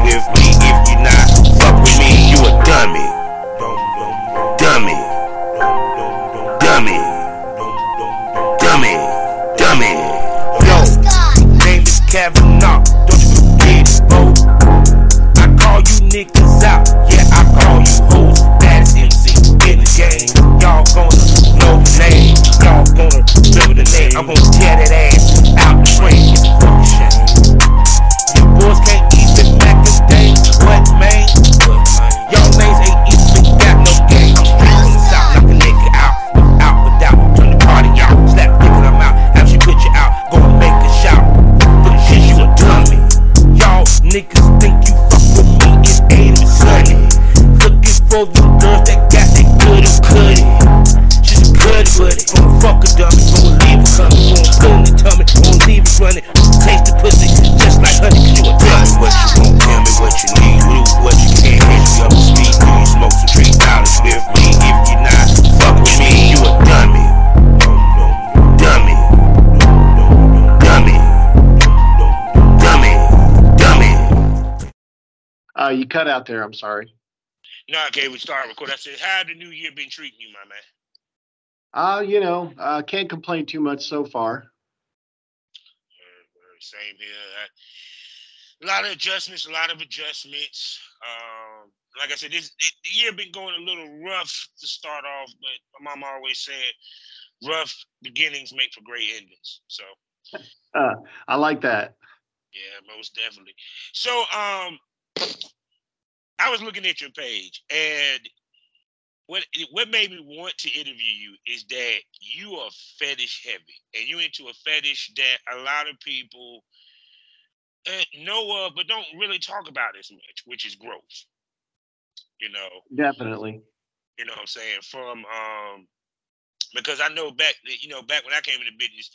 With me? For them girls that got that good and cutty. Just good with it. Gonna fuck a dummy, gonna leave it coming. Gonna put the tummy, gonna leave it running. Taste the pussy, just like honey, cause you a dummy. What you want, tell me what you need. Do what you can, catch me up to speed. Do you smoke some tree dollars with me? If you not, fuck with me, you a dummy. Dummy. Dummy. Dummy. Dummy. Uh, you cut out there. I'm sorry. No, okay, we start recording. I said, how the new year been treating you, my man? Uh, you know, uh, can't complain too much so far. Same here. I- A lot of adjustments, a lot of adjustments. Um, like I said, this it, the year been going a little rough to start off, but my mom always said, rough beginnings make for great endings. So Uh, I like that. yeah, most definitely. So um, I was looking at your page, and what what made me want to interview you is that you are fetish heavy, and you into a fetish that a lot of people uh, know of, but don't really talk about as much, which is growth. You know, Definitely. you know what I'm saying? From um because I know back you know, back when I came into business,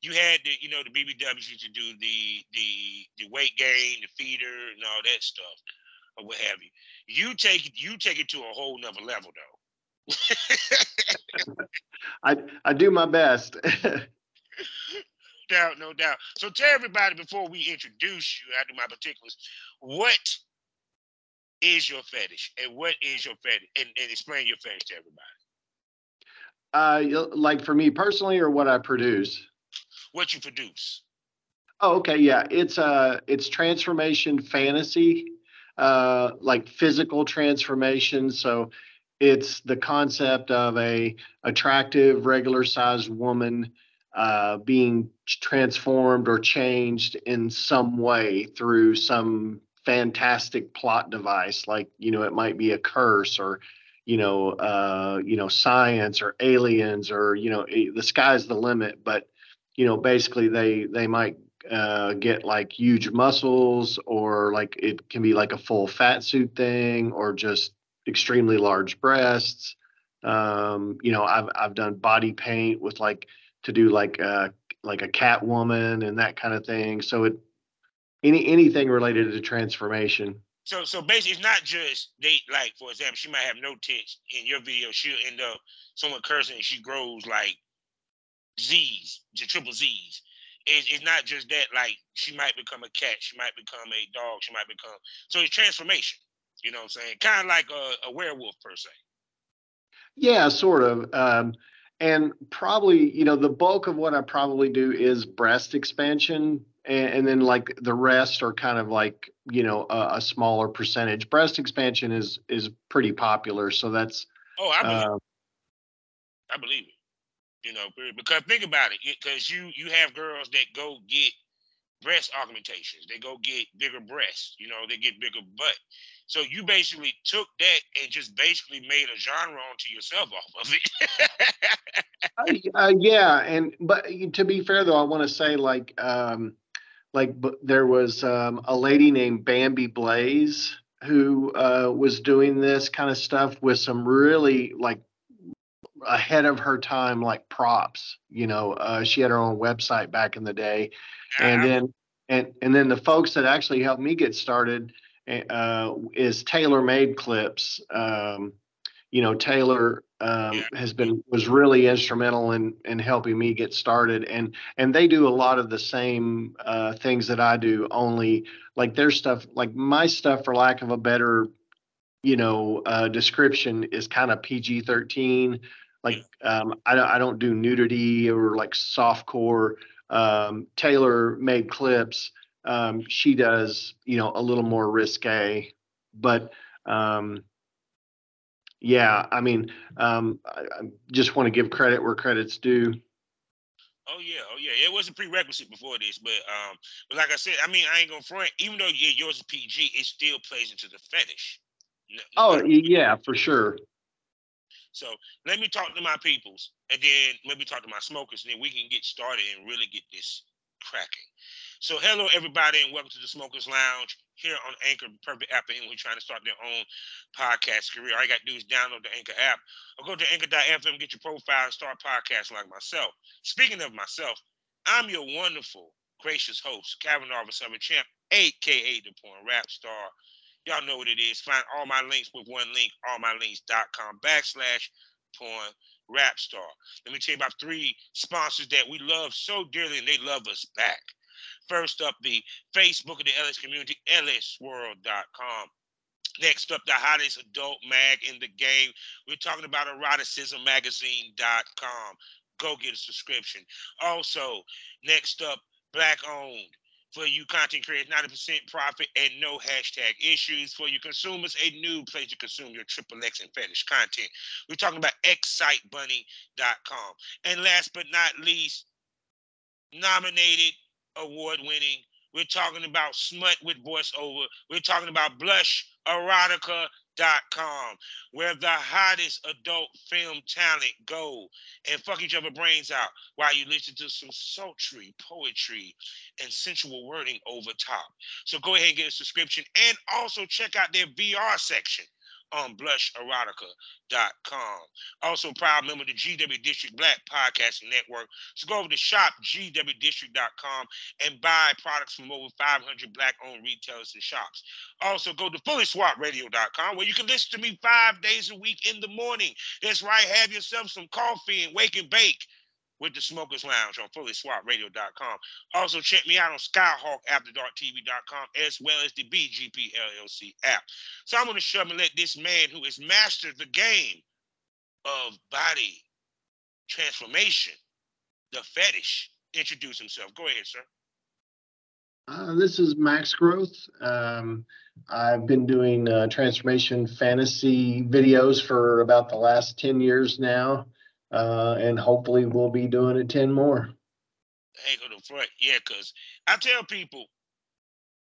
you had the, you know, the BBWs used to do the the the weight gain, the feeder and all that stuff, or what have you. You take it you take it to a whole nother level though. I I do my best. doubt, no doubt. So tell everybody before we introduce you, I do my particulars, what is your fetish and what is your fetish and, and explain your fetish to everybody. uh, like for me personally, or what I produce. What you produce. Oh, okay, yeah. It's uh it's transformation fantasy, uh like physical transformation. So it's the concept of a attractive, regular sized woman uh being transformed or changed in some way through some fantastic plot device. Like, you know, it might be a curse or you know, uh, you know, science or aliens or, you know, eh, the sky's the limit, but you know, basically they they might uh, get like huge muscles, or like it can be like a full fat suit thing, or just extremely large breasts. Um, you know, I've I've done body paint with like to do like uh like a cat woman and that kind of thing. So it any anything related to transformation. So so basically it's not just they like for example, she might have no tits in your video, she'll end up someone cursing and she grows like Z's, triple Z's. It's, it's not just that, like she might become a cat, she might become a dog, she might become so it's transformation. You know what I'm saying? Kind of like a, a werewolf per se. Yeah, sort of. Um, and probably, you know, the bulk of what I probably do is breast expansion, and, and then like the rest are kind of like, you know, a, a smaller percentage. Breast expansion is is pretty popular, so that's Oh, I believe, uh, I believe it. You know, because think about it, because you you have girls that go get breast augmentations, they go get bigger breasts, you know, they get bigger butt. So you basically took that and just basically made a genre onto yourself off of it. uh, yeah, and but to be fair though, I want to say like um like there was um, a lady named Bambi Blaze who uh, was doing this kind of stuff with some really like ahead of her time like props you know uh, she had her own website back in the day. And then and and then the folks that actually helped me get started eh, uh, is taylor made clips. Um, you know taylor um, yeah. has been was really instrumental in in helping me get started. And and they do a lot of the same uh, things that i do only like their stuff like my stuff for lack of a better you know uh, description is kind of pg-13 like um, I, I don't do nudity or like soft core um, taylor made clips um, she does you know a little more risque but um, yeah, I mean, um, I, I just want to give credit where credit's due. Oh yeah, oh yeah. It was a prerequisite before this, but um, but like I said, I mean, I ain't gonna front. Even though yeah, yours is PG, it still plays into the fetish. oh yeah, for sure. So let me talk to my peoples, and then maybe talk to my smokers, and then we can get started and really get this cracking. So hello everybody, and welcome to the Smokers Lounge here on Anchor, perfect app for anyone trying to start their own podcast career. All you got to do is download the Anchor app or go to anchor.fm, get your profile, and start podcasting like myself. Speaking of myself, I'm your wonderful, gracious host, Kavanaugh of Champ, aka the porn rap star. Y'all know what it is. Find all my links with one link, allmylinks.com backslash porn rap star. Let me tell you about three sponsors that we love so dearly and they love us back. First up, the Facebook of the LS community, lsworld.com. Next up, the hottest adult mag in the game. We're talking about eroticismmagazine.com. Go get a subscription. Also, next up, black owned for you content creators, 90% profit and no hashtag issues. For you consumers, a new place to consume your triple X and fetish content. We're talking about excitebunny.com. And last but not least, nominated award winning. We're talking about smut with voiceover. We're talking about where the hottest adult film talent go and fuck each other brains out while you listen to some sultry poetry and sensual wording over top. So go ahead and get a subscription and also check out their VR section on blusherotica.com. Also, proud member of the GW District Black Podcasting Network. So go over to shopgwdistrict.com and buy products from over 500 black owned retailers and shops. Also, go to fullyswapradio.com where you can listen to me five days a week in the morning. That's right, have yourself some coffee and wake and bake with the Smokers Lounge on FullySwapRadio.com. Also, check me out on SkyhawkAfterDarkTV.com as well as the BGP LLC app. So I'm going to shove and let this man who has mastered the game of body transformation, the fetish, introduce himself. Go ahead, sir. Uh, this is Max Growth. Um, I've been doing uh, transformation fantasy videos for about the last 10 years now uh, and hopefully we'll be doing it 10 more. Hey, go to front. Yeah, because I tell people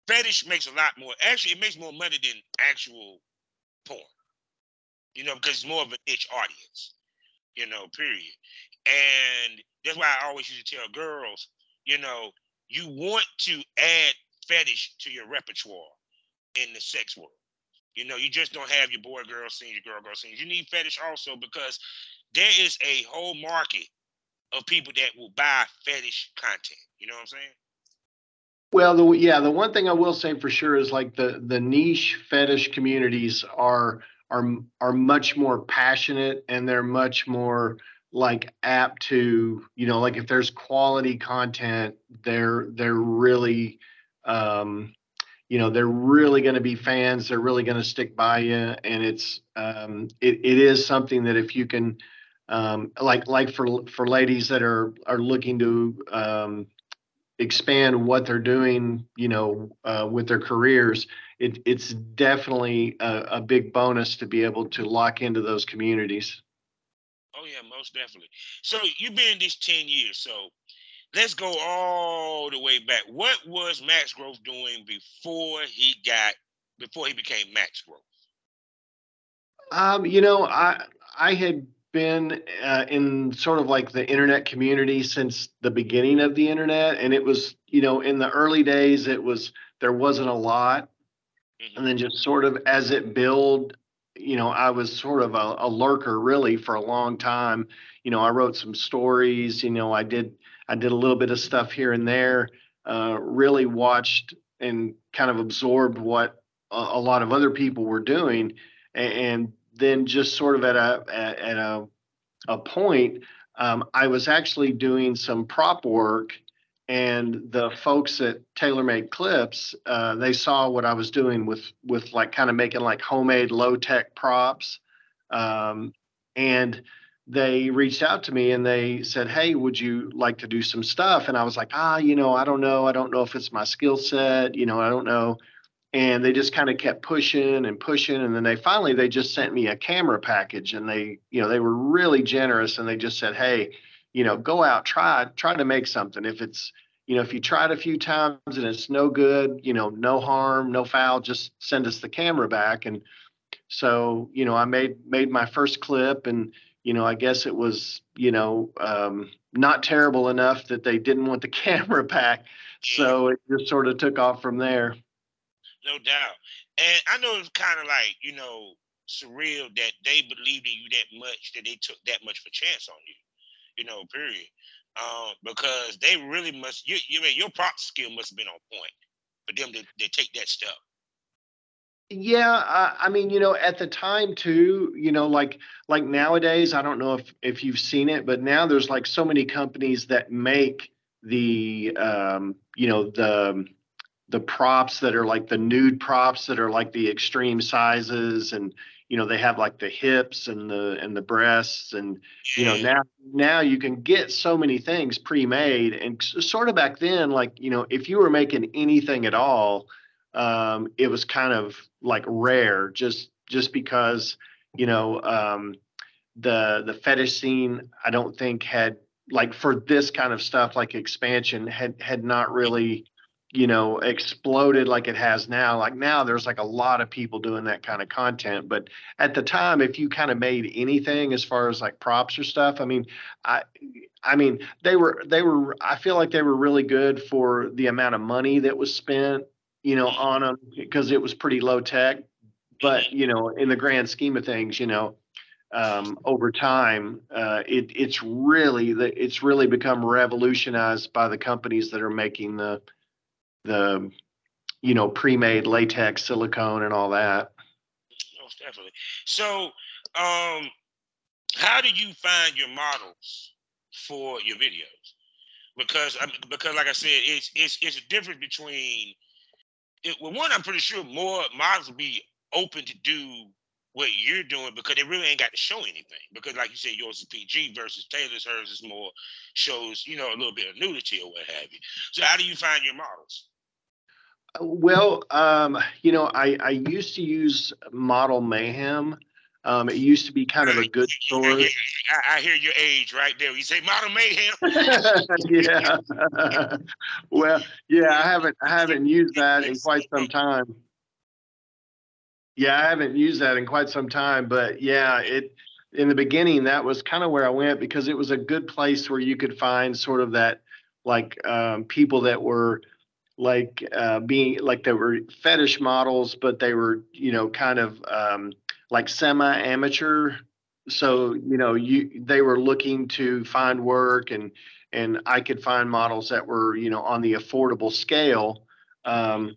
fetish makes a lot more. Actually, it makes more money than actual porn. You know, because it's more of a niche audience. You know, period. And that's why I always used to tell girls, you know, you want to add fetish to your repertoire in the sex world. You know, you just don't have your boy girl scenes, your girl girl scenes. You need fetish also because there is a whole market of people that will buy fetish content. You know what I'm saying? Well, the, yeah, the one thing I will say for sure is like the the niche fetish communities are are are much more passionate and they're much more like apt to you know like if there's quality content they're they're really um you know they're really going to be fans they're really going to stick by you and it's um it, it is something that if you can um, like like for for ladies that are are looking to um, expand what they're doing, you know, uh, with their careers, it, it's definitely a, a, big bonus to be able to lock into those communities. Oh yeah, most definitely. So you've been in this ten years. So let's go all the way back. What was Max Growth doing before he got before he became Max Growth? Um, you know, I I had been uh, in sort of like the internet community since the beginning of the internet, and it was you know in the early days it was there wasn't a lot, mm-hmm. and then just sort of as it built, you know, I was sort of a, a lurker really for a long time. You know, I wrote some stories. You know, I did I did a little bit of stuff here and there. Uh, really watched and kind of absorbed what a, a lot of other people were doing, and, and then just sort of at a at a a point, um, I was actually doing some prop work, and the folks at TaylorMade Clips, uh, they saw what I was doing with with like kind of making like homemade low tech props, um, and they reached out to me and they said, "Hey, would you like to do some stuff?" And I was like, "Ah, you know, I don't know. I don't know if it's my skill set. You know, I don't know." And they just kind of kept pushing and pushing and then they finally they just sent me a camera package and they you know they were really generous and they just said hey you know go out try try to make something. If it's you know if you try it a few times and it's no good you know no harm no foul just send us the camera back. And so you know i made made my first clip and you know i guess it was you know um, not terrible enough that they didn't want the camera back. So it just sort of took off from there no doubt. And I know it's kind of like, you know, surreal that they believed in you that much that they took that much of a chance on you, you know, period. Um, because they really must, you, you mean your prop skill must have been on point for them to, to take that step. Yeah, I, I mean, you know, at the time too, you know, like like nowadays, I don't know if if you've seen it, but now there's like so many companies that make the um, you know, the the props that are like the nude props that are like the extreme sizes and you know they have like the hips and the and the breasts and you know now now you can get so many things pre-made and sort of back then like you know if you were making anything at all um, it was kind of like rare just just because you know um, the the fetish scene i don't think had like for this kind of stuff like expansion had had not really you know exploded like it has now like now there's like a lot of people doing that kind of content but at the time if you kind of made anything as far as like props or stuff i mean i i mean they were they were i feel like they were really good for the amount of money that was spent you know on them because it was pretty low tech. But you know in the grand scheme of things you know um, over time, uh, it, it's really the, it's really become revolutionized by the companies that are making the the you know pre-made latex silicone and all that most definitely so um how do you find your models for your videos because I because like i said it's it's it's a difference between it, well one i'm pretty sure more models will be open to do what you're doing because they really ain't got to show anything. Because like you said, yours is PG versus Taylor's, hers is more shows, you know, a little bit of nudity or what have you. So how do you find your models? Well, um, you know, I, I used to use Model Mayhem. Um, it used to be kind of a good source. I, I, hear your age right there. You say Model Mayhem. yeah. well, yeah, I haven't I haven't used that in quite some time. Yeah, I haven't used that in quite some time, but yeah, it in the beginning that was kind of where I went because it was a good place where you could find sort of that like um, people that were like uh, being like they were fetish models, but they were you know kind of um, like semi-amateur. So you know you they were looking to find work and and I could find models that were you know on the affordable scale. Um,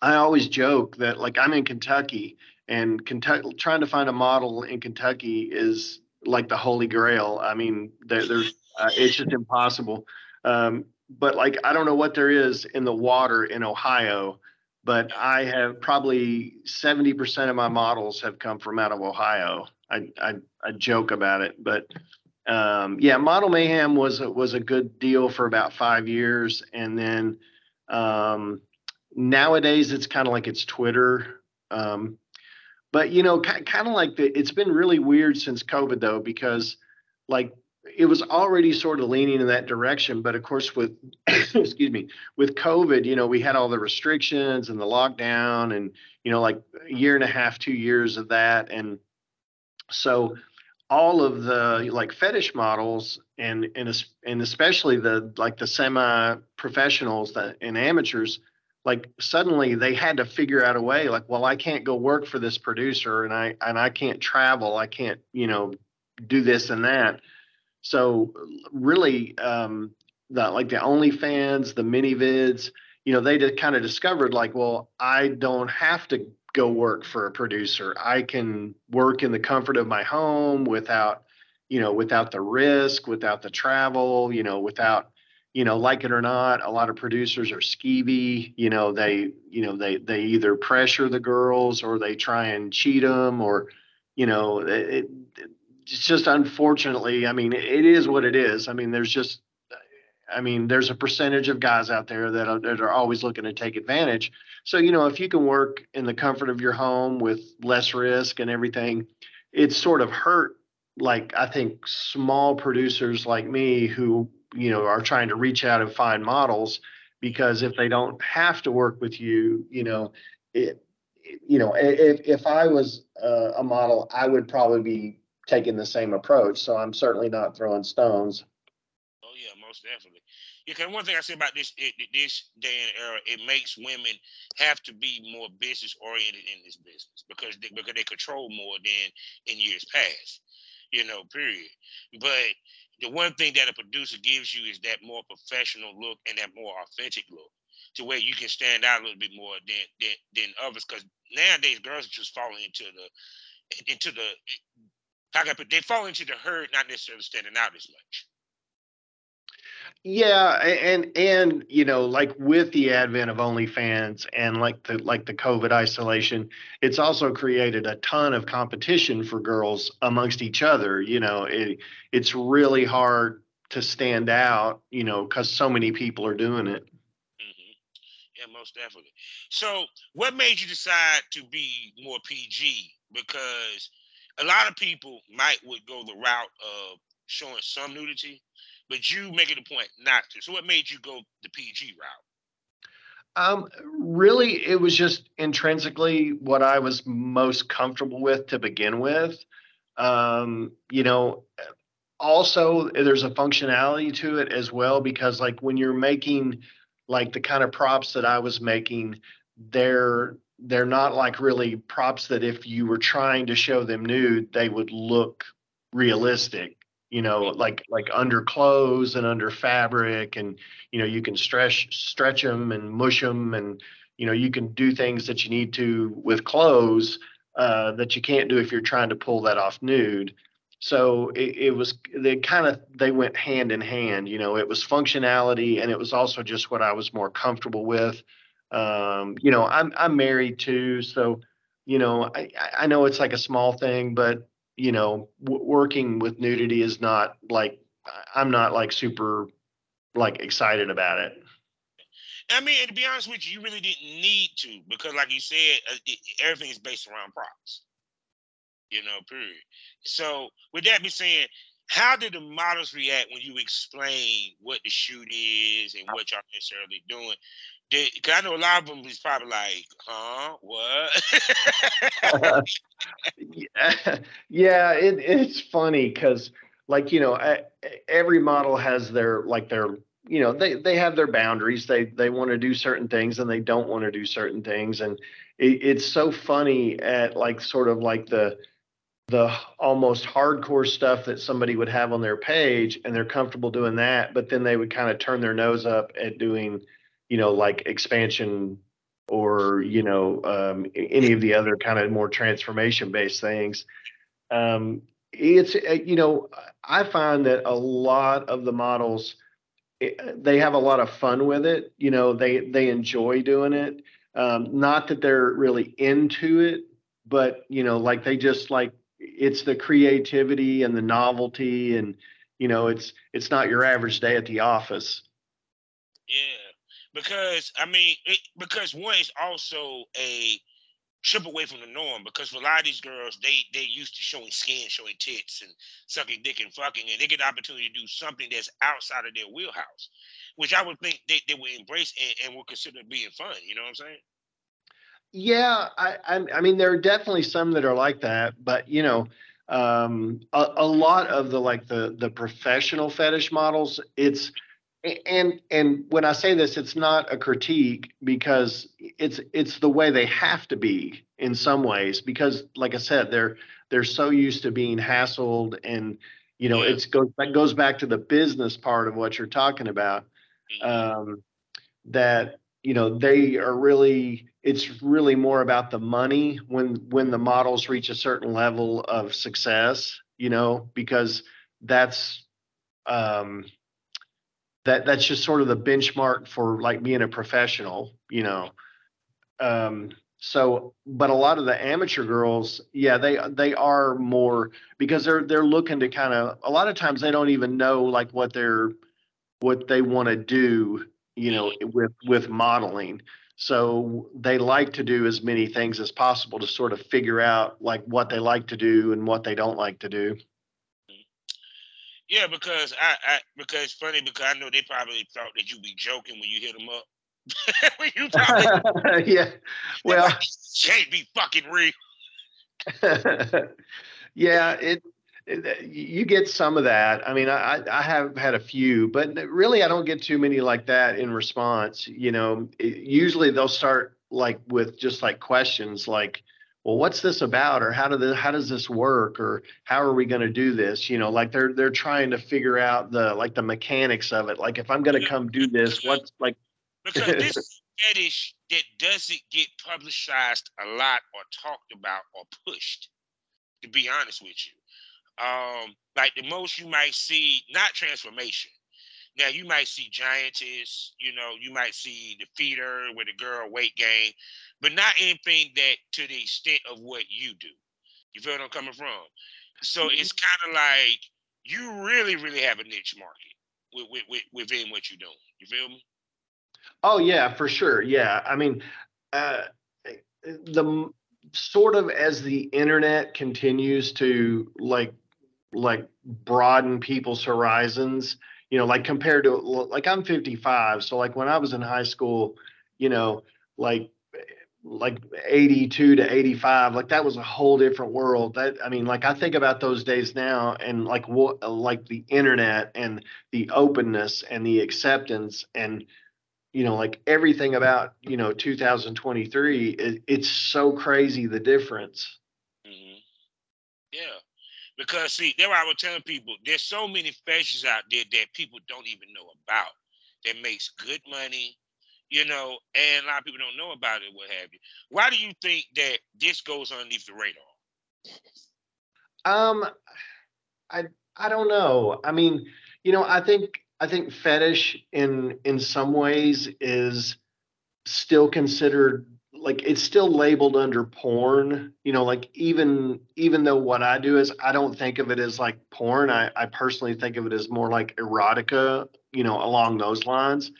I always joke that like I'm in Kentucky and Kentucky trying to find a model in Kentucky is like the holy grail. I mean, there, there's uh, it's just impossible. Um, but like I don't know what there is in the water in Ohio, but I have probably 70% of my models have come from out of Ohio. I I, I joke about it, but um, yeah, Model Mayhem was a, was a good deal for about five years, and then um, nowadays it's kind of like it's Twitter. Um, but you know, kind of like the, it's been really weird since COVID though, because like it was already sort of leaning in that direction. But of course, with excuse me, with COVID, you know, we had all the restrictions and the lockdown, and you know, like a year and a half, two years of that, and so all of the like fetish models and and and especially the like the semi professionals that and amateurs like suddenly they had to figure out a way like well i can't go work for this producer and i and i can't travel i can't you know do this and that so really um the like the onlyfans the ManyVids you know they kind of discovered like well i don't have to go work for a producer i can work in the comfort of my home without you know without the risk without the travel you know without you know, like it or not, a lot of producers are skeevy. You know, they, you know, they they either pressure the girls or they try and cheat them, or, you know, it, it's just unfortunately. I mean, it is what it is. I mean, there's just, I mean, there's a percentage of guys out there that are, that are always looking to take advantage. So, you know, if you can work in the comfort of your home with less risk and everything, it's sort of hurt like I think small producers like me who you know are trying to reach out and find models because if they don't have to work with you you know it you know if if i was a model i would probably be taking the same approach so i'm certainly not throwing stones oh yeah most definitely Yeah, because one thing I say about this it, this day and era, it makes women have to be more business oriented in this business because they, because they control more than in years past, you know. Period. But the one thing that a producer gives you is that more professional look and that more authentic look to where you can stand out a little bit more than than, than others because nowadays girls are just falling into the into the I they fall into the herd not necessarily standing out as much yeah, and and you know, like with the advent of OnlyFans and like the like the COVID isolation, it's also created a ton of competition for girls amongst each other. You know, it it's really hard to stand out. You know, because so many people are doing it. Mm-hmm. Yeah, most definitely. So, what made you decide to be more PG? Because a lot of people might would go the route of showing some nudity, but you make it a point not to. So what made you go the PG route? Um, really, it was just intrinsically what I was most comfortable with to begin with. Um, you know, also there's a functionality to it as well because like when you're making like the kind of props that I was making, they're they're not like really props that if you were trying to show them nude, they would look realistic you know like like under clothes and under fabric and you know you can stretch stretch them and mush them and you know you can do things that you need to with clothes uh, that you can't do if you're trying to pull that off nude. So it, it was they kind of they went hand in hand you know it was functionality and it was also just what i was more comfortable with um, you know i'm i'm married too so you know i i know it's like a small thing but you know, w- working with nudity is not like I'm not like super like excited about it. I mean, to be honest with you, you really didn't need to because, like you said, uh, it, everything is based around props. You know, period. So, with that being said, how did the models react when you explain what the shoot is and what y'all necessarily doing? Cause I know a lot of them is probably like, huh, what? yeah, yeah it, it's funny because, like, you know, every model has their like their, you know, they they have their boundaries. They they want to do certain things and they don't want to do certain things, and it, it's so funny at like sort of like the the almost hardcore stuff that somebody would have on their page, and they're comfortable doing that, but then they would kind of turn their nose up at doing you know, like expansion or, you know, um, any of the other kind of more transformation based things. Um, it's, uh, you know, I find that a lot of the models, eh, they have a lot of fun with it. You know, they, they enjoy doing it. Um, not that they're really into it, but, you know, like they just like, it's the creativity and the novelty and, you know, it's, it's not your average day at the office. Yeah because I mean, it, because one is also a trip away from the norm because for a lot of these girls, they they used to showing skin, showing tits, and sucking dick and fucking, and they get the opportunity to do something that's outside of their wheelhouse, which I would think they, they would embrace and, and would consider being fun. You know what I'm saying? Yeah, I, I, I mean, there are definitely some that are like that, but you know, um, a, a lot of the like the the professional fetish models, it's and and when I say this, it's not a critique because it's it's the way they have to be in some ways because, like I said, they're they're so used to being hassled and you know yeah. it's goes that goes back to the business part of what you're talking about mm-hmm. um, that you know they are really it's really more about the money when when the models reach a certain level of success you know because that's um that that's just sort of the benchmark for like being a professional you know? Um so but a lot of the amateur girls yeah they they are more because they're they're looking to kind of a lot of times they don't even know like what they're what they want to do you know with with modeling. So they like to do as many things as possible to sort of figure out like what they like to do and what they don't like to do yeah because i, I because it's funny because i know they probably thought that you'd be joking when you hit them up you probably yeah well can't be fucking real yeah it uh, you get some of that. I mean, I, I have had a few, but really I don't get too many like that in response. You know, it, usually they'll start like with just like questions like, well, what's this about? Or how do the, how does this work? Or how are we going to do this? You know, like they're, they're trying to figure out the, like the mechanics of it. Like if I'm going to come do this, what's like, because this fetish that doesn't get publicized a lot or talked about or pushed, to be honest with you um, like the most you might see, not transformation. Now you might see giantess, you know, you might see the feeder with a girl weight gain, but not anything that to the extent of what you do. You feel what I'm coming from? So mm-hmm. it's kind of like you really, really have a niche market with, with, with, within what you're doing. You feel me? Oh yeah, for sure. Yeah, I mean, uh, the sort of as the internet continues to like like broaden people's horizons you know like compared to like i'm 55 so like when i was in high school you know like like 82 to 85 like that was a whole different world. That i mean like i think about those days now and like what like the internet and the openness and the acceptance and you know like everything about you know 2023 it, it's so crazy the difference. Mm-hmm. yeah because see, there I was telling people there's so many fashions out there that people don't even know about that makes good money, you know, and a lot of people don't know about it, what have you. Why do you think that this goes underneath the radar? Um, I I don't know. I mean, you know, I think I think fetish in in some ways is still considered like it's still labeled under porn you know like even even though what i do is i don't think of it as like porn. I, I personally think of it as more like erotica you know along those lines.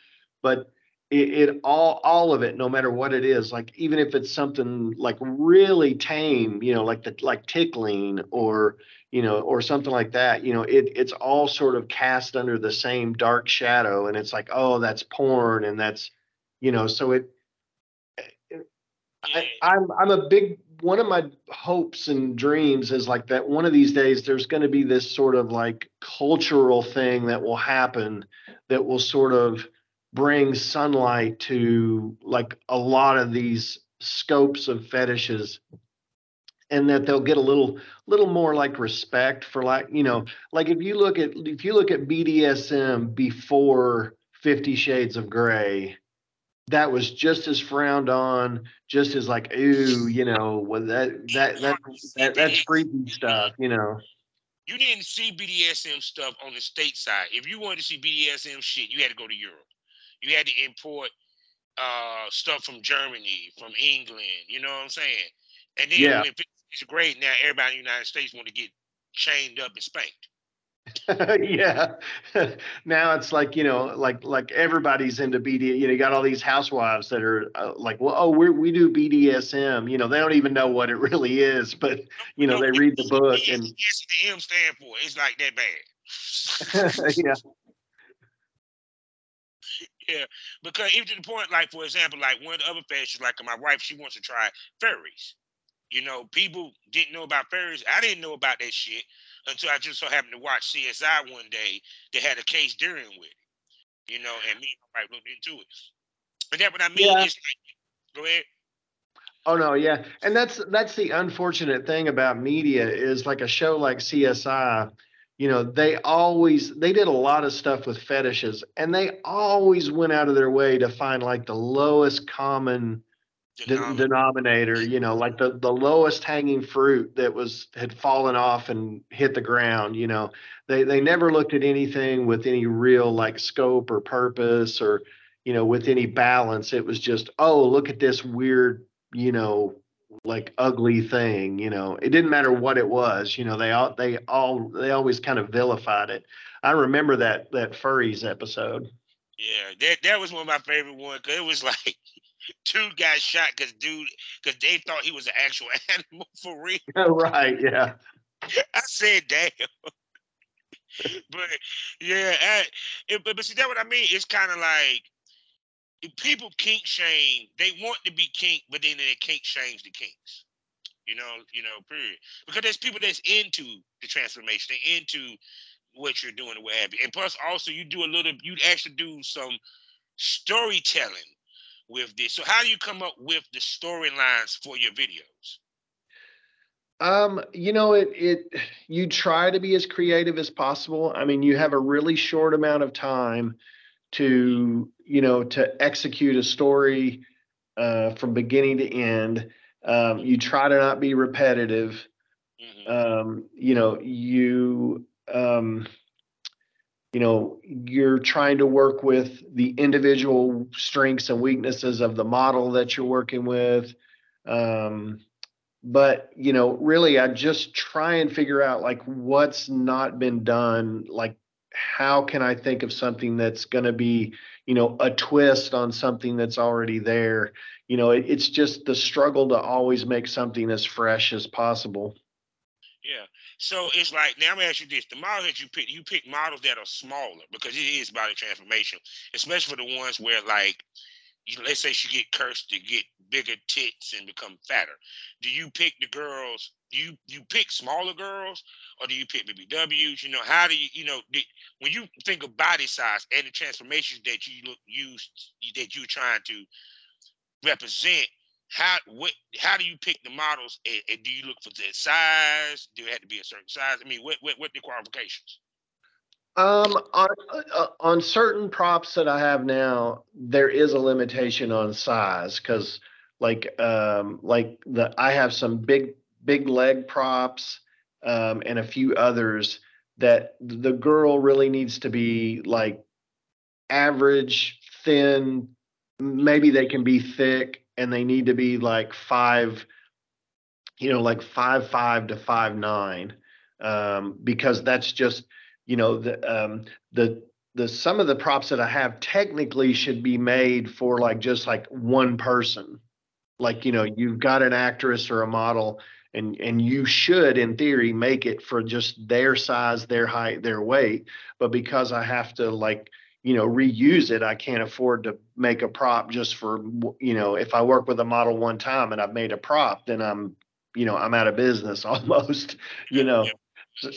But it, it all all of it no matter what it is like even if it's something like really tame you know like the like tickling or you know or something like that you know it it's all sort of cast under the same dark shadow. And it's like oh that's porn and that's you know so it I, I'm I'm a big one of my hopes and dreams is like that one of these days there's going to be this sort of like cultural thing that will happen that will sort of bring sunlight to like a lot of these scopes of fetishes. And that they'll get a little little more like respect for like you know like if you look at if you look at BDSM before 50 shades of gray that was just as frowned on, just as like, ooh, you know, well, that that that, that that's freaky stuff, you know. You didn't see BDSM stuff on the state side. If you wanted to see BDSM shit, you had to go to Europe. You had to import uh, stuff from Germany, from England. You know what I'm saying? And then yeah. when it's great now, everybody in the United States want to get chained up and spanked. yeah. now it's like you know, like like everybody's into BD. You know, you got all these housewives that are uh, like, well, oh, we we do BDSM. You know, they don't even know what it really is, but you know, they read the book and. Yes, the M stand for. It's like that bad. yeah. Yeah, because even to the point, like for example, like one of the other fashions, like my wife, she wants to try furries. You know, people didn't know about furries. I didn't know about that shit until I just so happened to watch CSI one day. They had a case dealing with it. You know, and me and my looked into it. But that what I mean yeah. is like, go ahead. Oh no, yeah. And that's that's the unfortunate thing about media is like a show like CSI, you know, they always they did a lot of stuff with fetishes and they always went out of their way to find like the lowest common denominator. denominator you know like the the lowest hanging fruit that was had fallen off and hit the ground you know. They they never looked at anything with any real like scope or purpose or you know with any balance. It was just oh look at this weird you know like ugly thing you know. It didn't matter what it was you know they all they all they always kind of vilified it. I remember that that furries episode. Yeah that that was one of my favorite ones because it was like two guys shot because dude because they thought he was an actual animal for real. right, yeah. I said damn. but yeah, I, it, but, but see that what I mean? It's kind of like people kink shame. They want to be kink, but then they kink shames the kinks. You know, you know, period. Because there's people that's into the transformation, they into what you're doing and what have you. And plus, also, you do a little. You actually do some storytelling with this. So how do you come up with the storylines for your videos? Um, you know, it it you try to be as creative as possible. I mean, you have a really short amount of time to, you know, to execute a story uh, from beginning to end. Um, you try to not be repetitive. Mm-hmm. Um, you know, you um, you know you're trying to work with the individual strengths and weaknesses of the model that you're working with. Um, but you know really i just try and figure out like what's not been done like how can i think of something that's going to be you know a twist on something that's already there? You know it, it's just the struggle to always make something as fresh as possible. Yeah so it's like now I'm gonna ask you this: the models that you pick, you pick models that are smaller because it is body transformation, especially for the ones where like, you, let's say she get cursed to get bigger tits and become fatter. Do you pick the girls? Do you you pick smaller girls or do you pick BBWs? You know, how do you you know when you think of body size and the transformations that you look use that you're trying to represent? How what how do you pick the models and, and, do you look for the size? Do it have to be a certain size? I mean what what, what the qualifications? Um on uh, on certain props that i have now there is a limitation on size because like um like the i have some big big leg props um and a few others that the girl really needs to be like average thin maybe they can be thick and they need to be like five, you know, like five five to five nine, um, because that's just you know the um, the the some of the props that I have technically should be made for like just like one person. Like you know, you've got an actress or a model, and and you should, in theory, make it for just their size, their height, their weight. But because I have to like you know reuse it i can't afford to make a prop just for you know if i work with a model one time and i've made a prop then i'm you know i'm out of business almost you know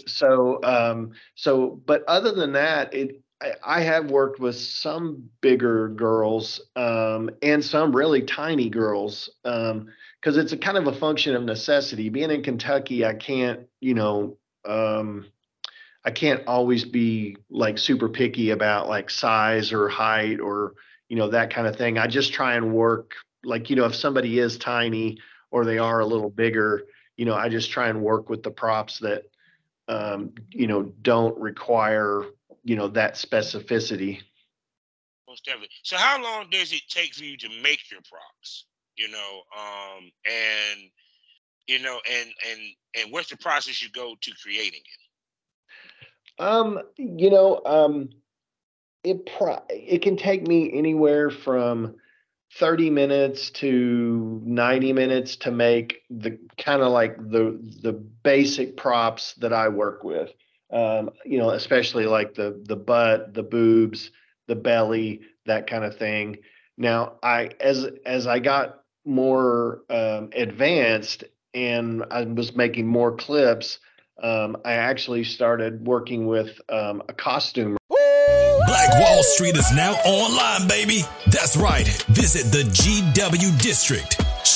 so um so but other than that it I, I have worked with some bigger girls um, and some really tiny girls because um, it's a kind of a function of necessity. Being in Kentucky, I can't, you know, um, I can't always be like super picky about like size or height or you know that kind of thing. I just try and work like you know if somebody is tiny or they are a little bigger, you know I just try and work with the props that um, you know don't require you know that specificity. Most definitely. So how long does it take for you to make your props? You know, um, and you know, and and and what's the process you go to creating it? Um, you know, um, it pro- it can take me anywhere from 30 minutes to 90 minutes to make the kind of like the the basic props that I work with. Um, you know, especially like the the butt, the boobs, the belly, that kind of thing. Now, I as as I got more um, advanced and I was making more clips, um, I actually started working with um, a costumer Black Wall Street is now online, baby. That's right. Visit the GW District.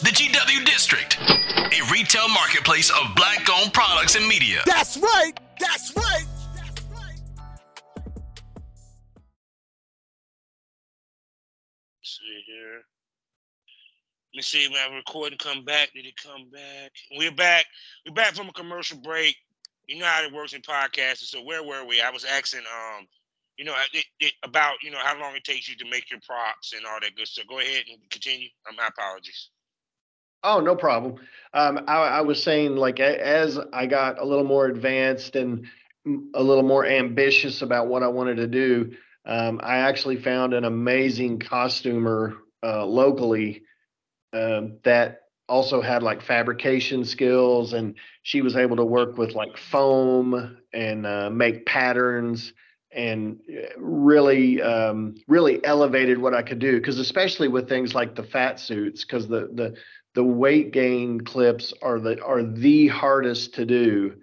The GW District, a retail marketplace of black owned products and media. That's right. That's right. That's right. see here. Let me see when I recording come back. Did it come back? We're back. We're back from a commercial break. You know how it works in podcasting. So where were we? I was asking um you know, it, it, about you know how long it takes you to make your props and all that good stuff. Go ahead and continue. Um, my apologies. Oh, no problem. Um, I, I was saying, like, as I got a little more advanced and a little more ambitious about what I wanted to do, um, I actually found an amazing costumer uh, locally uh, that also had like fabrication skills, and she was able to work with like foam and uh, make patterns and uh, really um, really elevated what I could do because especially with things like the fat suits because the the the weight gain clips are the are the hardest to do.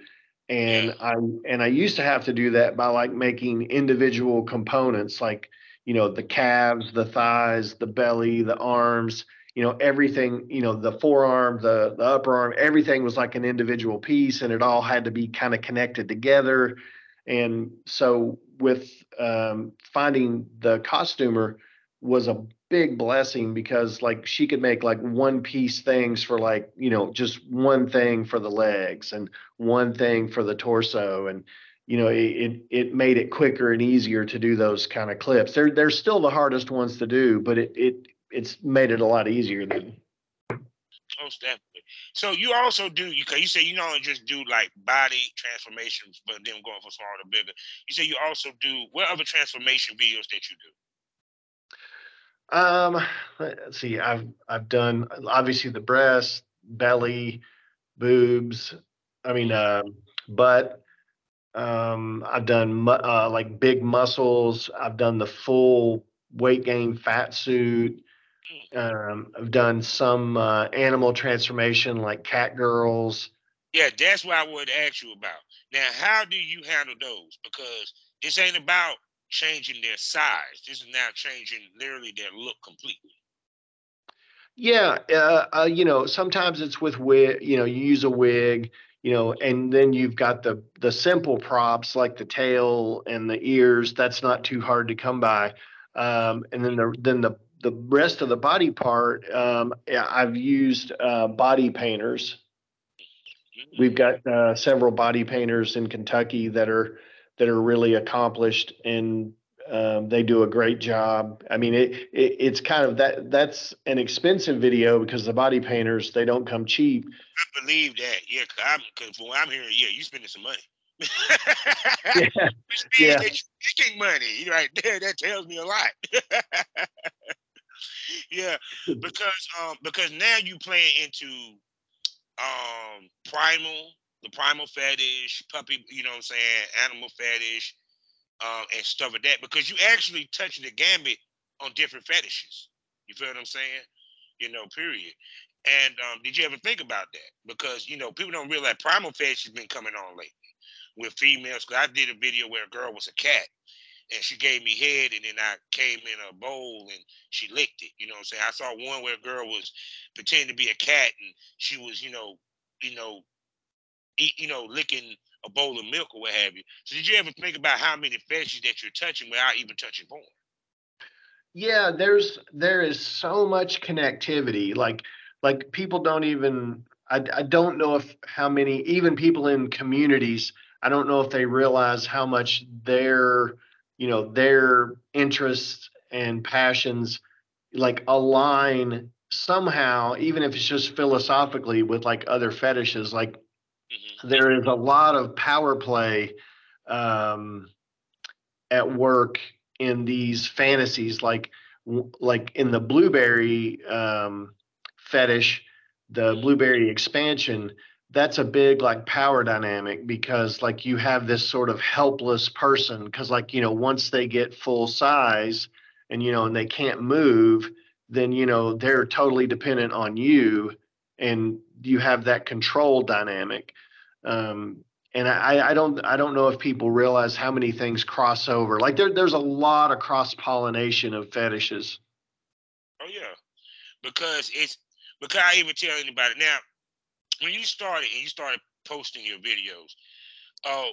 And I and I used to have to do that by like making individual components like you know the calves the thighs the belly the arms you know everything you know the forearm the the upper arm everything was like an individual piece and it all had to be kind of connected together. And so with um, finding the costumer was a big blessing because like she could make like one piece things for like you know just one thing for the legs and one thing for the torso and you know it it made it quicker and easier to do those kind of clips they're they're still the hardest ones to do but it it it's made it a lot easier than most definitely so you also do you you say you don't just do like body transformations, but then going from small to bigger. You say you also do what other transformation videos that you do? Um, let's see. I've I've done obviously the breast, belly, boobs. I mean, uh, butt. Um, I've done uh, like big muscles. I've done the full weight gain fat suit. Um, I've done some uh, animal transformation like cat girls. Yeah, that's what I would ask you about. Now, how do you handle those? Because this ain't about changing their size. This is now changing literally their look completely. Yeah, uh, uh, you know, sometimes it's with wig. You know, you use a wig. You know, and then you've got the the simple props like the tail and the ears. That's not too hard to come by. Um, and then the then the the rest of the body part, um, I've used uh, body painters. We've got uh, several body painters in Kentucky that are that are really accomplished and um, they do a great job. I mean, it, it, it's kind of that that's an expensive video because the body painters they don't come cheap. I believe that, yeah. Cause, cause from what I'm hearing, yeah, you spending some money. yeah, yeah. Making money right there. That tells me a lot. yeah, because um because now you playing into um primal, the primal fetish, puppy, you know what I'm saying, animal fetish, um, and stuff like that. Because you actually touching the gambit on different fetishes. You feel what I'm saying? You know, period. And um, did you ever think about that? Because you know, people don't realize primal fetish has been coming on lately with females. Cause I did a video where a girl was a cat, and she gave me head and then I came in a bowl and she licked it. You know what I'm saying? I saw one where a girl was pretending to be a cat and she was, you know, you know, eat, you know, licking a bowl of milk or what have you. So did you ever think about how many fetishes that you're touching without even touching porn? Yeah, there's there is so much connectivity. Like like people don't even I, I don't know if how many even people in communities I don't know if they realize how much their you know their interests and passions like align somehow even if it's just philosophically with like other fetishes like. There is a lot of power play um, at work in these fantasies like like in the blueberry um, fetish the blueberry expansion that's a big like power dynamic because like you have this sort of helpless person because like you know once they get full size and you know and they can't move then you know they're totally dependent on you and you have that control dynamic um, and I, I don't I don't know if people realize how many things cross over. Like there, there's a lot of cross pollination of fetishes. Oh yeah, because it's because I even tell anybody now when you started and you started posting your videos. Uh,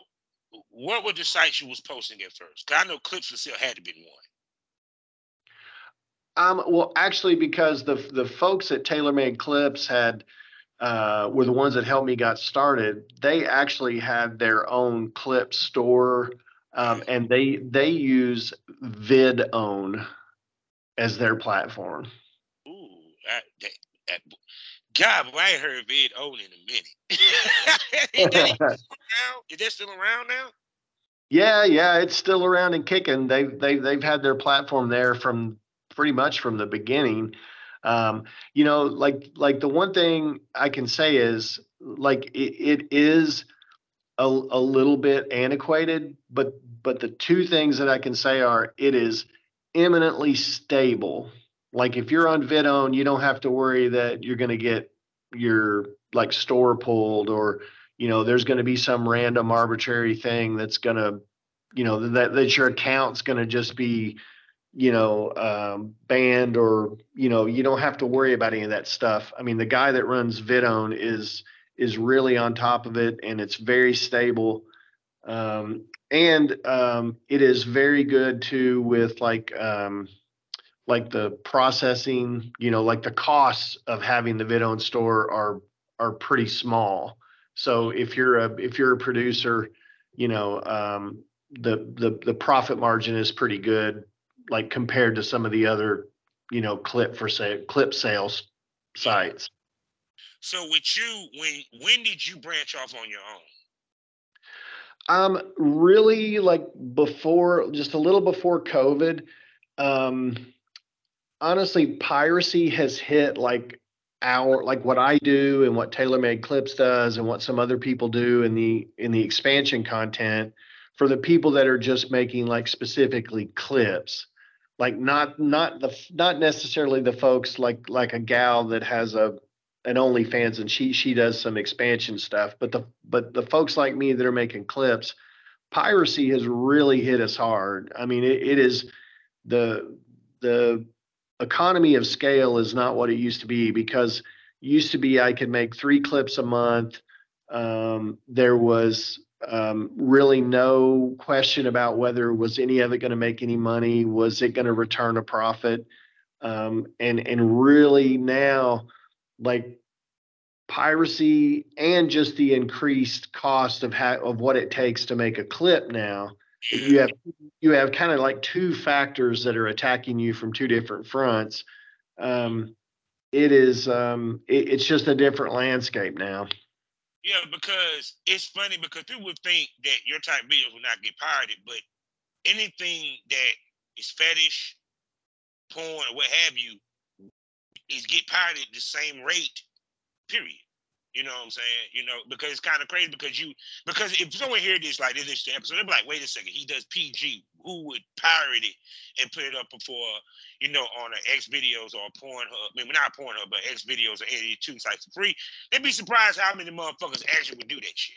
what were the sites you was posting at first? Cause I know Clips Sale had to be one. Um, well, actually, because the the folks at TaylorMade Clips had uh, were the ones that helped me got started. They actually had their own clip store, um, and they they use VidOwn as their platform. Ooh, that, that, that, God, I ain't heard VidOwn in a minute. Is, that Is that still around now? Yeah, yeah, it's still around and kicking. They've they've they've had their platform there from pretty much from the beginning. Um, you know, like like the one thing I can say is like it, it is a, a little bit antiquated, but but the two things that I can say are it is eminently stable. Like if you're on VidOwn, you don't have to worry that you're going to get your like store pulled or you know there's going to be some random arbitrary thing that's going to you know that that your account's going to just be you know, um, banned or you know, you don't have to worry about any of that stuff. I mean, the guy that runs VidOwn is is really on top of it, and it's very stable. Um, and um, it is very good too with like um, like the processing. You know, like the costs of having the VidOwn store are are pretty small. So if you're a if you're a producer, you know, um, the the the profit margin is pretty good like compared to some of the other, you know, clip for say clip sales sites. So with you, when when did you branch off on your own? Um, really like before, just a little before COVID. Um, honestly, piracy has hit like our like what I do and what TaylorMade Clips does and what some other people do in the in the expansion content for the people that are just making like specifically clips like not not the not necessarily the folks like like a gal that has a an OnlyFans and she she does some expansion stuff, but the but the folks like me that are making clips, piracy has really hit us hard. I mean, it, it is the the economy of scale is not what it used to be because used to be I could make three clips a month. Um, there was um, really no question about whether was any of it going to make any money was it going to return a profit? Um, and and really now like piracy and just the increased cost of of what it takes to make a clip now you have you have kind of like two factors that are attacking you from two different fronts. Um, it is um, it, it's just a different landscape now yeah, because it's funny because people would think that your type videos will not get pirated, but anything that is fetish, porn, or what have you, is get pirated the same rate. Period. You know what I'm saying? You know, because it's kind of crazy because you because if someone hear this like this is the episode, they're like, wait a second, he does PG. Who would pirate it and put it up before, you know, on an X videos or Pornhub? I mean, not Pornhub, but X videos or any two sites for free. They'd be surprised how many motherfuckers actually would do that shit.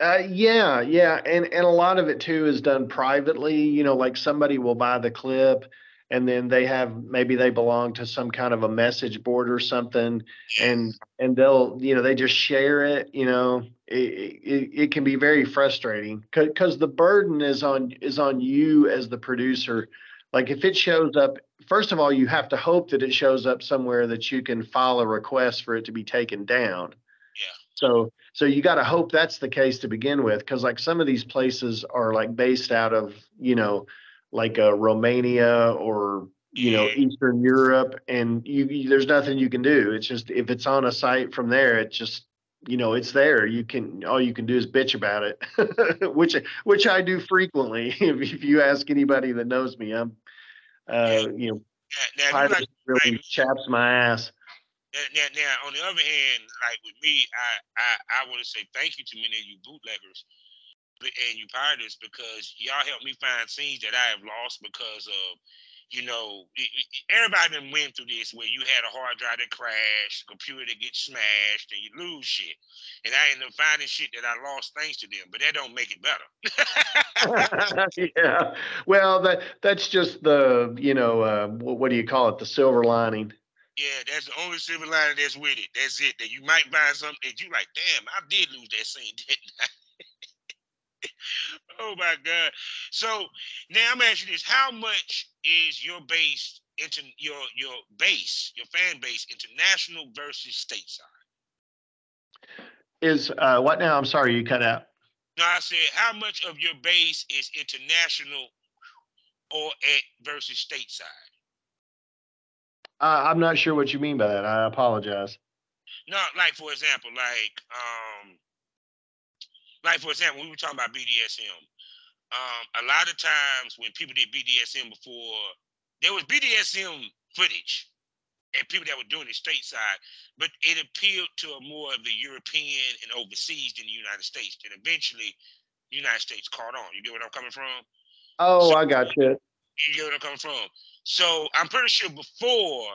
Uh, yeah, yeah, and and a lot of it too is done privately. You know, like somebody will buy the clip and then they have maybe they belong to some kind of a message board or something and and they'll you know they just share it you know it, it, it can be very frustrating because the burden is on is on you as the producer. Like if it shows up first of all you have to hope that it shows up somewhere that you can file a request for it to be taken down. Yeah. so so you got to hope that's the case to begin with because like some of these places are like based out of you know like uh, romania or you know eastern europe and you, you there's nothing you can do. It's just if it's on a site from there it just you know it's there. You can all you can do is bitch about it which which i do frequently if, if you ask anybody that knows me i'm uh you know Now, now, if you pirates like, really like- chaps my ass. Now, now, now, on the other hand, like with me, I I, I want to say thank you to many of you bootleggers and you pirates because y'all helped me find scenes that I have lost because of, you know, everybody done went through this where you had a hard drive that crashed, computer that gets smashed, and you lose shit. And I end up finding shit that I lost thanks to them, but that don't make it better. yeah. Well, that that's just the you know uh, what, what do you call it? The silver lining. Yeah, that's the only silver lining that's with it. That's it. That you might find something that you like, damn, I did lose that scene, didn't I? oh my God. So now I'm asking this. How much is your base into your your base, your fan base, international versus stateside? Is uh, what now? I'm sorry, you cut out. No, I said how much of your base is international or at versus stateside? Uh, I'm not sure what you mean by that. I apologize. No, like for example, like um, like for example, we were talking about BDSM. Um, a lot of times when people did BDSM before, there was BDSM footage and people that were doing it stateside, but it appealed to a more of the European and overseas than the United States. And eventually, the United States caught on. You get what I'm coming from? Oh, So- I got you. You get what I'm coming from? So I'm pretty sure before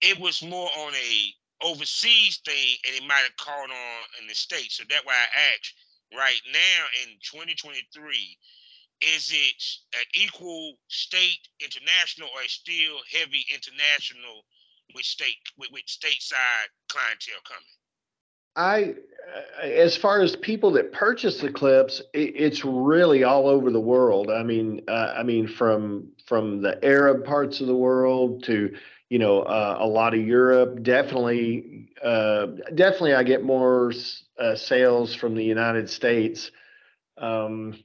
it was more on a overseas thing and it might have caught on in the States. So that's why I asked right now in 2023, is it an equal state international or still heavy international with state with, with stateside clientele coming? I, uh, as far as people that purchase the clips, it, it's really all over the world. I mean, uh, I mean, from from the Arab parts of the world to you know uh, a lot of Europe. Definitely, uh, definitely, I get more uh, sales from the United States. Um,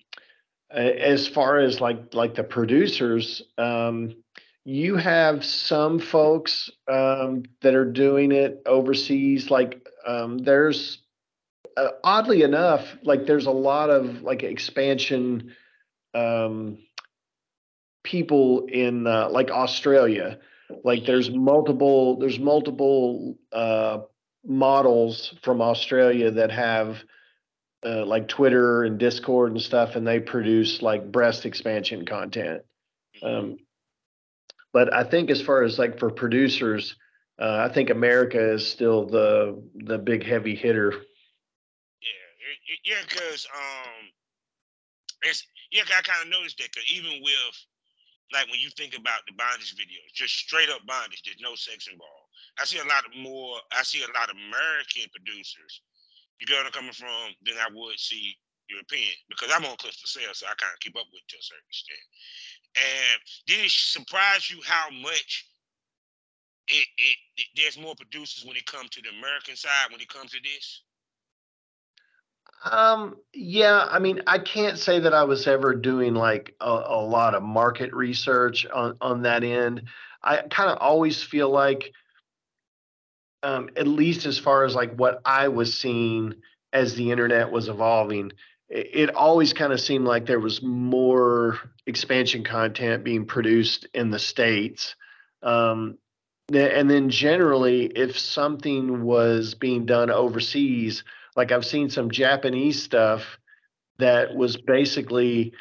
as far as like like the producers, um, you have some folks um, that are doing it overseas. Like um, there's uh, oddly enough, like there's a lot of like expansion um, people in uh, like Australia. Like there's multiple there's multiple uh, models from Australia that have uh, like Twitter and Discord and stuff, and they produce like breast expansion content. Um, but I think as far as like for producers, uh, I think America is still the the big heavy hitter. Yeah, yeah, because um, it's yeah, I kind of noticed that. Cause even with like when you think about the bondage videos, just straight up bondage, there's no sex involved. I see a lot of more. I see a lot of American producers. You get where I'm coming from? Than I would see European because I'm on clips for sale, so I kind of keep up with it to a certain extent. And did it surprise you how much it, it, it there's more producers when it comes to the American side when it comes to this? Um, yeah, I mean, I can't say that I was ever doing like a, a lot of market research on on that end. I kind of always feel like, um, at least as far as like what I was seeing as the internet was evolving, it, it always kind of seemed like there was more expansion content being produced in the states. Um, and then generally, if something was being done overseas, like I've seen some Japanese stuff that was basically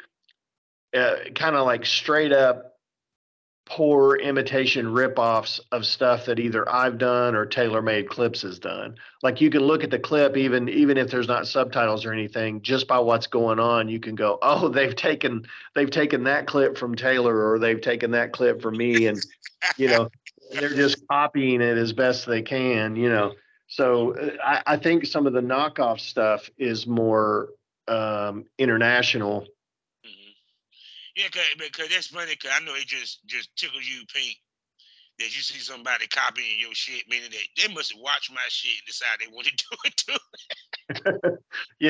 uh, kind of like straight up poor imitation ripoffs of stuff that either I've done or TaylorMade Clips has done. Like you can look at the clip even even if there's not subtitles or anything, just by what's going on, you can go, "Oh, they've taken they've taken that clip from Taylor or they've taken that clip from me and you know, they're just copying it as best they can, you know." So uh, I, I think some of the knockoff stuff is more um, international yeah, cause, because that's funny. Cause I know it just just tickles you pink that you see somebody copying your shit, meaning that they must have watched my shit and decided they want to do it too.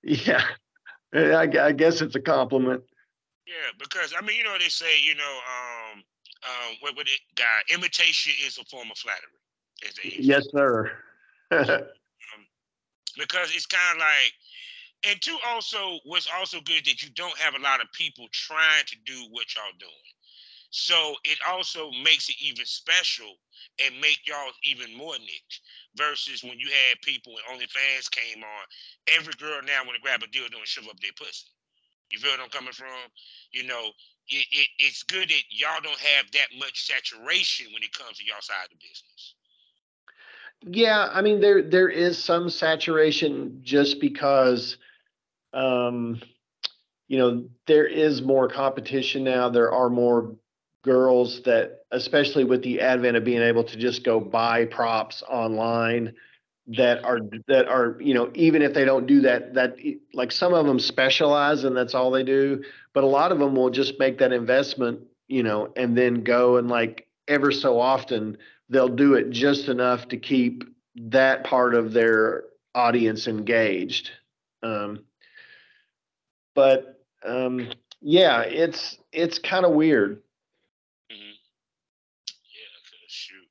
yeah, yeah. I, I, guess it's a compliment. Yeah, because I mean, you know, they say, you know, um, um, what would it, guy, imitation is a form of flattery. Yes, sir. um, because it's kind of like and two, also, what's also good that you don't have a lot of people trying to do what y'all doing. So it also makes it even special and make y'all even more niche. Versus when you had people when OnlyFans came on, every girl now want to grab a dildo and shove up their pussy. You feel what I'm coming from? You know, it, it, it's good that y'all don't have that much saturation when it comes to y'all side of the business. Yeah, I mean there there is some saturation just because um, you know, there is more competition now. There are more girls that, especially with the advent of being able to just go buy props online, that are that are you know even if they don't do that that like some of them specialize and that's all they do but a lot of them will just make that investment you know and then go and like ever so often they'll do it just enough to keep that part of their audience engaged um, but um, yeah, it's it's kind of weird. Mm-hmm. Yeah, shoot.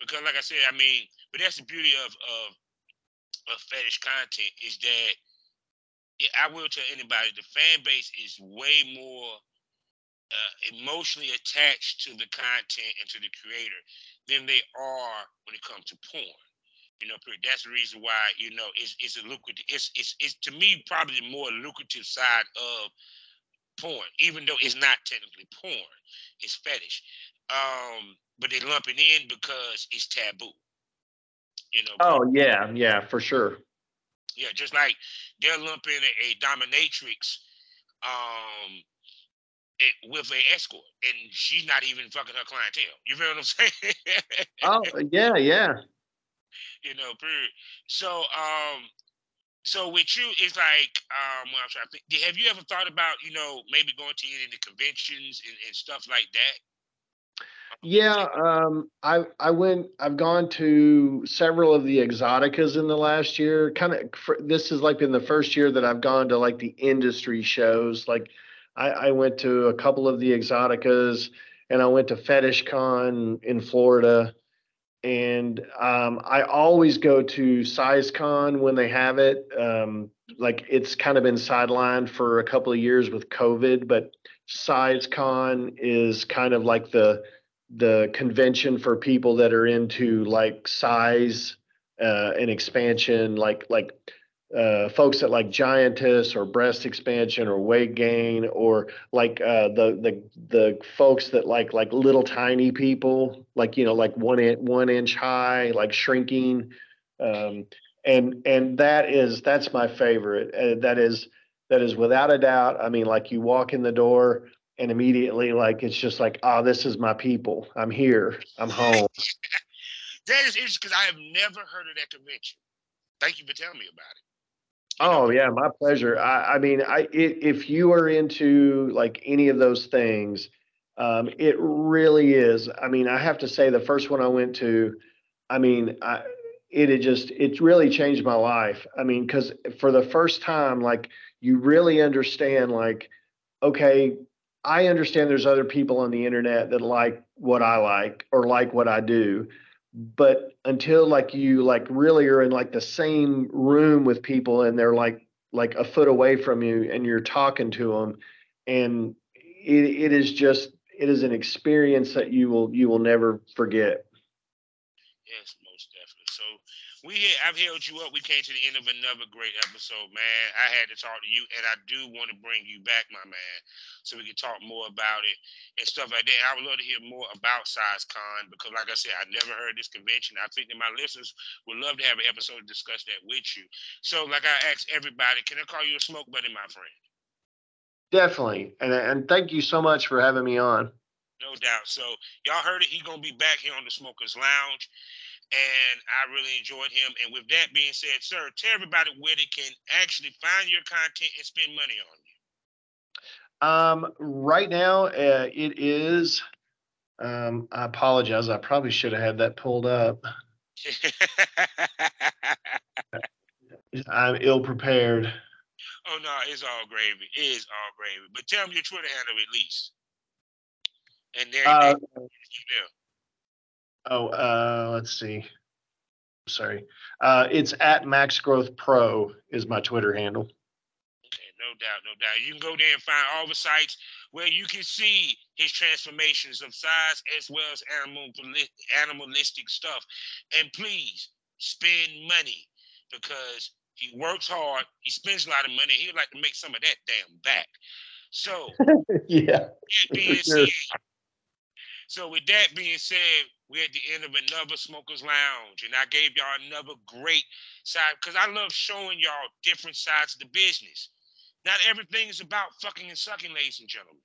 Because like I said, I mean, but that's the beauty of of, of fetish content is that yeah, I will tell anybody the fan base is way more uh, emotionally attached to the content and to the creator than they are when it comes to porn. You know, that's the reason why you know it's it's a lucrative. It's it's it's to me probably the more lucrative side of porn, even though it's not technically porn, it's fetish. Um, but they lump it in because it's taboo. You know. Oh yeah, yeah, for sure. Yeah, just like they're lumping a, a dominatrix um, with an escort, and she's not even fucking her clientele. You feel what I'm saying? oh yeah, yeah you know, period. So, um, so with you, it's like, um, well, I'm trying to think, have you ever thought about, you know, maybe going to any of the conventions and, and stuff like that? Yeah, um, I I went. I've gone to several of the Exxxoticas in the last year. Kind of, this has like been the first year that I've gone to like the industry shows. Like, I, I went to a couple of the Exxxoticas, and I went to Fetish Con in Florida and um, I always go to SizeCon when they have it. Um, like it's kind of been sidelined for a couple of years with COVID, but SizeCon is kind of like the the convention for people that are into like size uh, and expansion, like like uh, folks that like giantess or breast expansion or weight gain or like uh, the the the folks that like like little tiny people like you know like one inch one inch high like shrinking um, and and that is that's my favorite. Uh, that is that is without a doubt i mean like you walk in the door and immediately like it's just like oh this is my people. I'm here. I'm home. That is interesting because i have never heard of that convention. Thank you for telling me about it Oh yeah, my pleasure. I, I mean, I if you are into like any of those things, um, it really is. I mean, I have to say the first one I went to, I mean, I, it just it really changed my life. I mean, because for the first time, like you really understand, like, okay, I understand there's other people on the internet that like what I like or like what I do but until like you like really are in like the same room with people and they're like like a foot away from you and you're talking to them and it, it is just it is an experience that you will you will never forget. Yes we I've held you up. We came to the end of another great episode, man. I had to talk to you, and I do want to bring you back, my man, so we can talk more about it and stuff like that. I would love to hear more about SizeCon because, like I said, I never heard this convention. I think that my listeners would love to have an episode to discuss that with you. So, like I asked everybody, can I call you a smoke buddy, my friend? Definitely, and and thank you so much for having me on. No doubt. So y'all heard it. He's gonna be back here on the Smokers Lounge and I really enjoyed him. And with that being said, sir, tell everybody where they can actually find your content and spend money on you. Um, right now, uh, it is. Um, I apologize. I probably should have had that pulled up. I'm ill prepared. Oh no, it's all gravy. It is all gravy. But tell me your Twitter handle at least. And there, uh, there. Oh, uh, let's see. Sorry. Uh, it's at Max Growth Pro is my Twitter handle. Okay, no doubt, no doubt. You can go there and find all the sites where you can see his transformations of size as well as animal animalistic stuff. And please spend money because he works hard. He spends a lot of money. He'd like to make some of that damn back. So, yeah. Being sure. said, so with that being said, we're at the end of another Smokers Lounge, and I gave y'all another great side because I love showing y'all different sides of the business. Not everything is about fucking and sucking, ladies and gentlemen.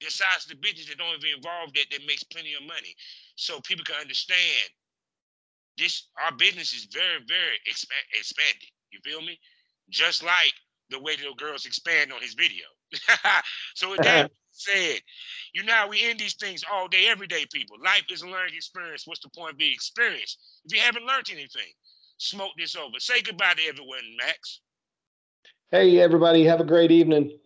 There's sides of the business that don't even involve that that makes plenty of money, so people can understand. This our business is very, very exp- expanded. You feel me? Just like the way the girls expand on his video. so with that said, you know, we end these things all day, every day, people. Life is a learning experience. What's the point of being experienced? If you haven't learned anything, smoke this over. Say goodbye to everyone, Max. Hey, everybody. Have a great evening.